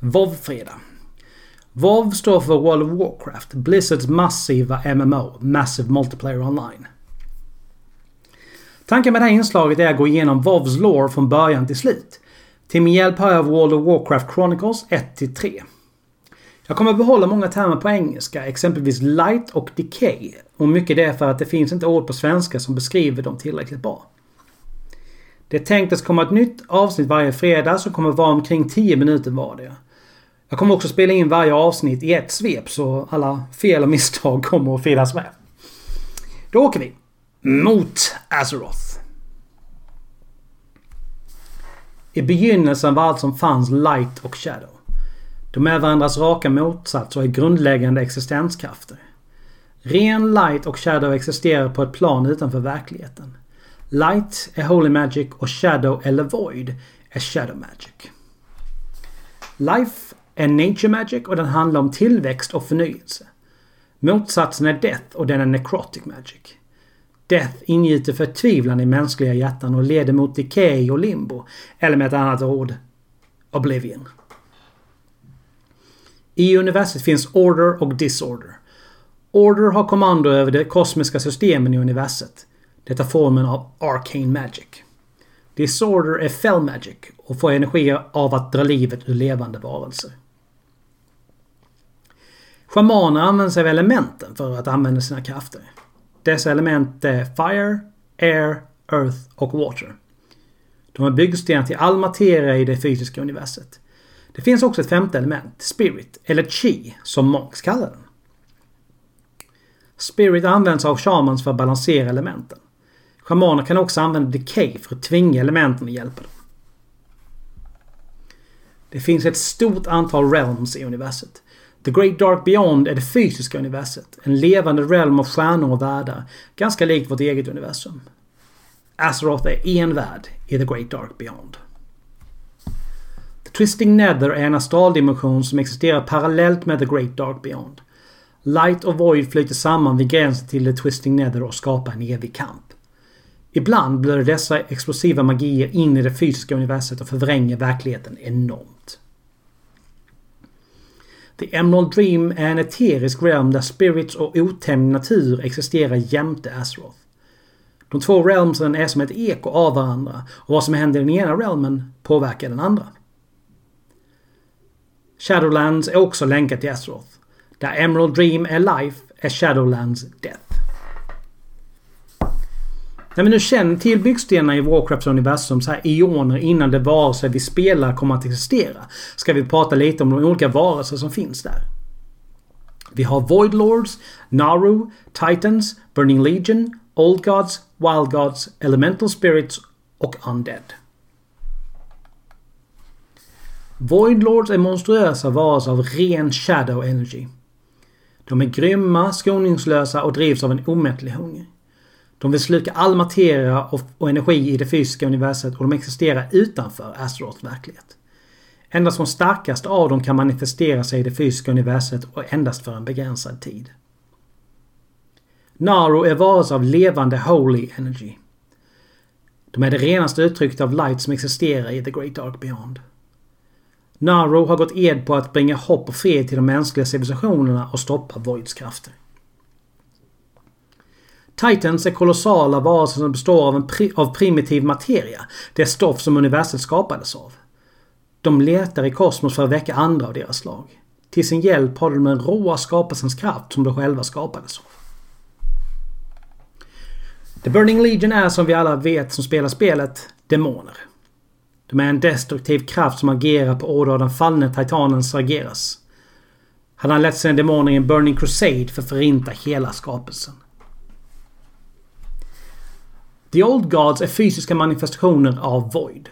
WoW-fredag. WoW står för World of Warcraft, Blizzards massiva MMO, Massive Multiplayer Online. Tanken med det här inslaget är att gå igenom WoWs lore från början till slut. Till min hjälp har jag World of Warcraft Chronicles 1-3. Jag kommer behålla många termer på engelska, exempelvis light och decay. Och mycket det är för att det finns inte ord på svenska som beskriver dem tillräckligt bra. Det tänktes komma ett nytt avsnitt varje fredag som kommer vara omkring 10 minuter vardera. Jag kommer också spela in varje avsnitt i ett svep så alla fel och misstag kommer att filas med. Då åker vi. Mot Azeroth. I begynnelsen var allt som fanns light och shadow. De är varandras raka motsatser och är grundläggande existenskrafter. Ren light och shadow existerar på ett plan utanför verkligheten. Light är Holy Magic och Shadow eller Void är Shadow Magic. Life är Nature Magic och den handlar om tillväxt och förnyelse. Motsatsen är Death och den är Necrotic Magic. Death ingjuter förtvivlan i mänskliga hjärtan och leder mot decay och limbo. Eller med ett annat ord, Oblivion. I universet finns Order och Disorder. Order har kommando över de kosmiska systemen i universet. Det tar formen av Arcane Magic. Disorder är Fell Magic och får energi av att dra livet ur levande varelser. Schamaner använder sig av elementen för att använda sina krafter. Dessa element är Fire, Air, Earth och Water. De är byggstenar till all materia i det fysiska universet. Det finns också ett femte element, Spirit, eller Chi, som Monks kallar den. Spirit används av shamans för att balansera elementen. Schamaner kan också använda Decay för att tvinga elementen att hjälpa dem. Det finns ett stort antal realms i universet. The Great Dark Beyond är det fysiska universet. En levande realm av stjärnor och världar. Ganska likt vårt eget universum. Azeroth är en värld i The Great Dark Beyond. The Twisting Nether är en astraldimension som existerar parallellt med The Great Dark Beyond. Light och Void flyter samman vid gränsen till The Twisting Nether och skapar en evig kamp. Ibland blöder dessa explosiva magier in i det fysiska universet och förvränger verkligheten enormt. The Emerald Dream är en eterisk realm där spirits och otämjd natur existerar jämte Azeroth. De två realmsen är som ett eko av varandra och vad som händer i den ena realmen påverkar den andra. Shadowlands är också länkat till Azeroth. Där Emerald Dream är life är Shadowlands death. När vi nu känner till byggstenarna i Warcrafts universum så här eoner innan det varelser vi spelar kommer att existera. Ska vi prata lite om de olika varelser som finns där. Vi har Void Lords, Naru, Titans, Burning Legion, Old Gods, Wild Gods, Elemental Spirits och Undead. Void Lords är monstruösa varelser av ren Shadow Energy. De är grymma, skoningslösa och drivs av en omättlig hunger. De vill sluka all materia och, och energi i det fysiska universet och de existerar utanför Azeroths verklighet. Endast de starkaste av dem kan manifestera sig i det fysiska universet och endast för en begränsad tid. Naro är varelser av levande Holy Energy. De är det renaste uttrycket av light som existerar i The Great Dark Beyond. Naro har gått ed på att bringa hopp och fred till de mänskliga civilisationerna och stoppa Voids krafter. Titans är kolossala varelser som består av, en pri av primitiv materia. Det stoff som universum skapades av. De letar i kosmos för att väcka andra av deras slag. Till sin hjälp har de den råa skapelsens kraft som de själva skapades av. The Burning Legion är som vi alla vet som spelar spelet demoner. De är en destruktiv kraft som agerar på order av den fallne titanen Sargeras. Han har lett sina demoner i en Burning Crusade för att förinta hela skapelsen. The Old Gods är fysiska manifestationer av Void.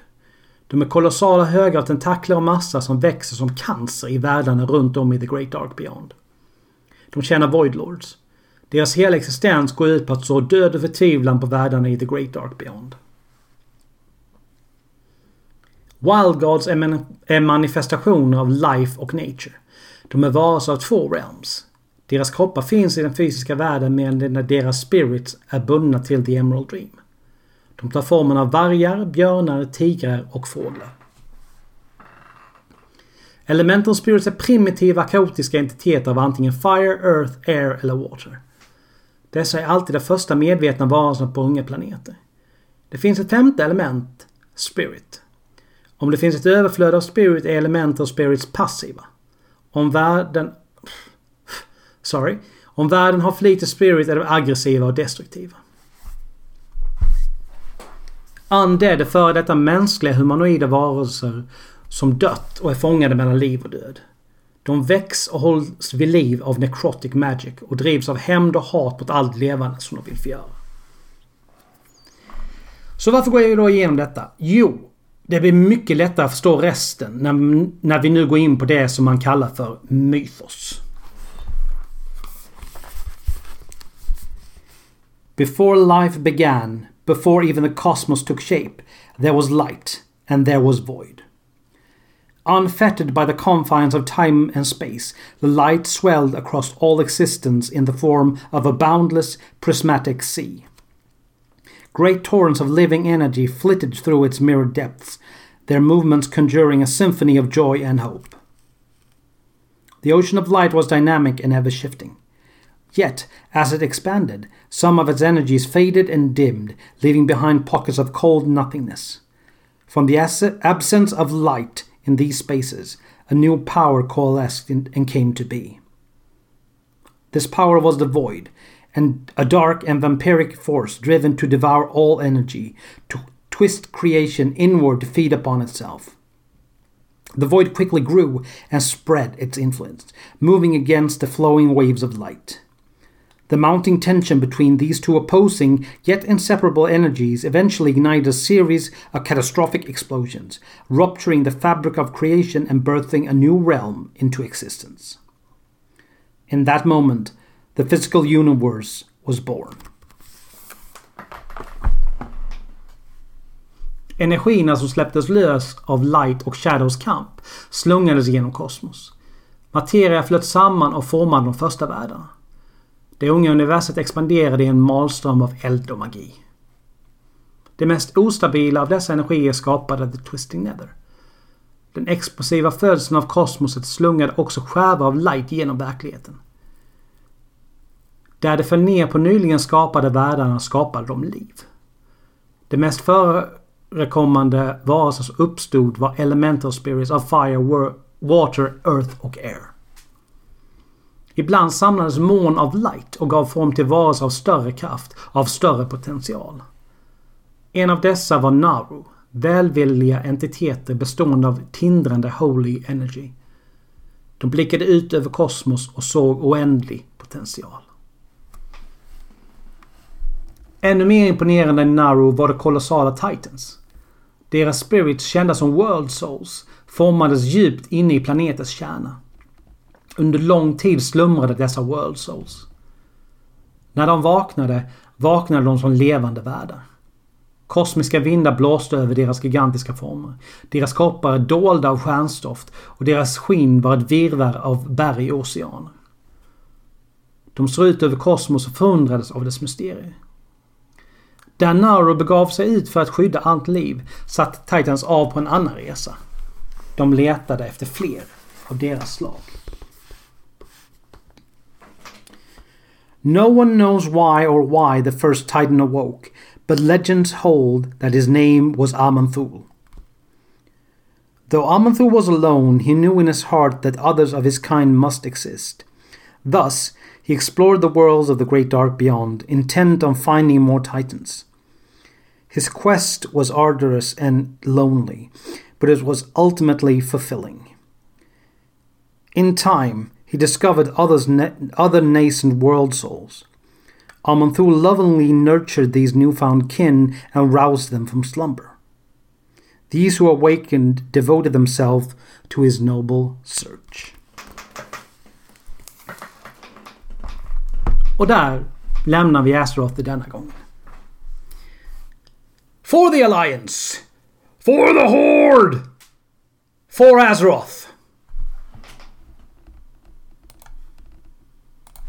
De är kolossala högar av tentakler och massa som växer som cancer i världarna runt om i The Great Dark Beyond. De tjänar Void Lords. Deras hela existens går ut på att så död och förtvivlan på världarna i The Great Dark Beyond. Wild Gods är, man är manifestationer av life och nature. De är varelser av två realms. Deras kroppar finns i den fysiska världen medan deras spirits är bundna till The Emerald Dream. De tar formen av vargar, björnar, tigrar och fåglar. Elementen spirits är primitiva kaotiska entiteter av antingen Fire, Earth, Air eller Water. Dessa är alltid de första medvetna varelserna på unga planeter. Det finns ett femte element, Spirit. Om det finns ett överflöd av Spirit är Elemental Spirits passiva. Om världen... Sorry. Om världen har för lite Spirit är de aggressiva och destruktiva. Undead är före detta mänskliga humanoida varelser som dött och är fångade mellan liv och död. De väcks och hålls vid liv av necrotic magic och drivs av hämnd och hat mot allt levande som de vill förgöra. Så varför går jag då igenom detta? Jo, det blir mycket lättare att förstå resten när, när vi nu går in på det som man kallar för mythos. Before life began, before even the cosmos took shape, there was light and there was void. Unfettered by the confines of time and space, the light swelled across all existence in the form of a boundless, prismatic sea. Great torrents of living energy flitted through its mirrored depths, their movements conjuring a symphony of joy and hope. The ocean of light was dynamic and ever shifting. Yet, as it expanded, some of its energies faded and dimmed, leaving behind pockets of cold nothingness. From the absence of light in these spaces, a new power coalesced and came to be. This power was the void, and a dark and vampiric force driven to devour all energy, to twist creation inward to feed upon itself. The void quickly grew and spread its influence, moving against the flowing waves of light. The mounting tension between these two opposing yet inseparable energies eventually ignited a series of catastrophic explosions, rupturing the fabric of creation and birthing a new realm into existence. In that moment, the physical universe was born. Energierna som släpptes lös av Light och Shadows kamp slungades genom kosmos. Materia flöt samman och formade de första världarna. Det unga universet expanderade i en malström av eld och magi. Det mest ostabila av dessa energier skapade The Twisting Nether. Den explosiva födseln av kosmoset slungade också skärvor av light genom verkligheten. Där det föll ner på nyligen skapade världarna skapade de liv. Det mest förekommande varelser som uppstod var elemental spirits of fire, water, earth och air. Ibland samlades moln av light och gav form till varelser av större kraft, av större potential. En av dessa var Naru, välvilliga entiteter bestående av tindrande Holy Energy. De blickade ut över kosmos och såg oändlig potential. Ännu mer imponerande än Naru var de kolossala Titans. Deras spirits, kända som World Souls, formades djupt inne i planetens kärna. Under lång tid slumrade dessa World Souls. När de vaknade, vaknade de som levande världar. Kosmiska vindar blåste över deras gigantiska former. Deras kroppar är dolda av stjärnstoft och deras skinn var ett virrvarr av berg och oceaner. De såg ut över kosmos och förundrades av dess mysterier. Där Nauro begav sig ut för att skydda allt liv satt Titans av på en annan resa. De letade efter fler av deras slag. No one knows why or why the first Titan awoke, but legends hold that his name was Amanthul. Though Amanthul was alone, he knew in his heart that others of his kind must exist. Thus, he explored the worlds of the great dark beyond, intent on finding more Titans. His quest was arduous and lonely, but it was ultimately fulfilling. In time, he discovered others other nascent world souls. Amanthul lovingly nurtured these newfound kin and roused them from slumber. These who awakened devoted themselves to his noble search. Och där lämnar vi Azeroth denna gång. For the Alliance! For the Horde! For Azeroth!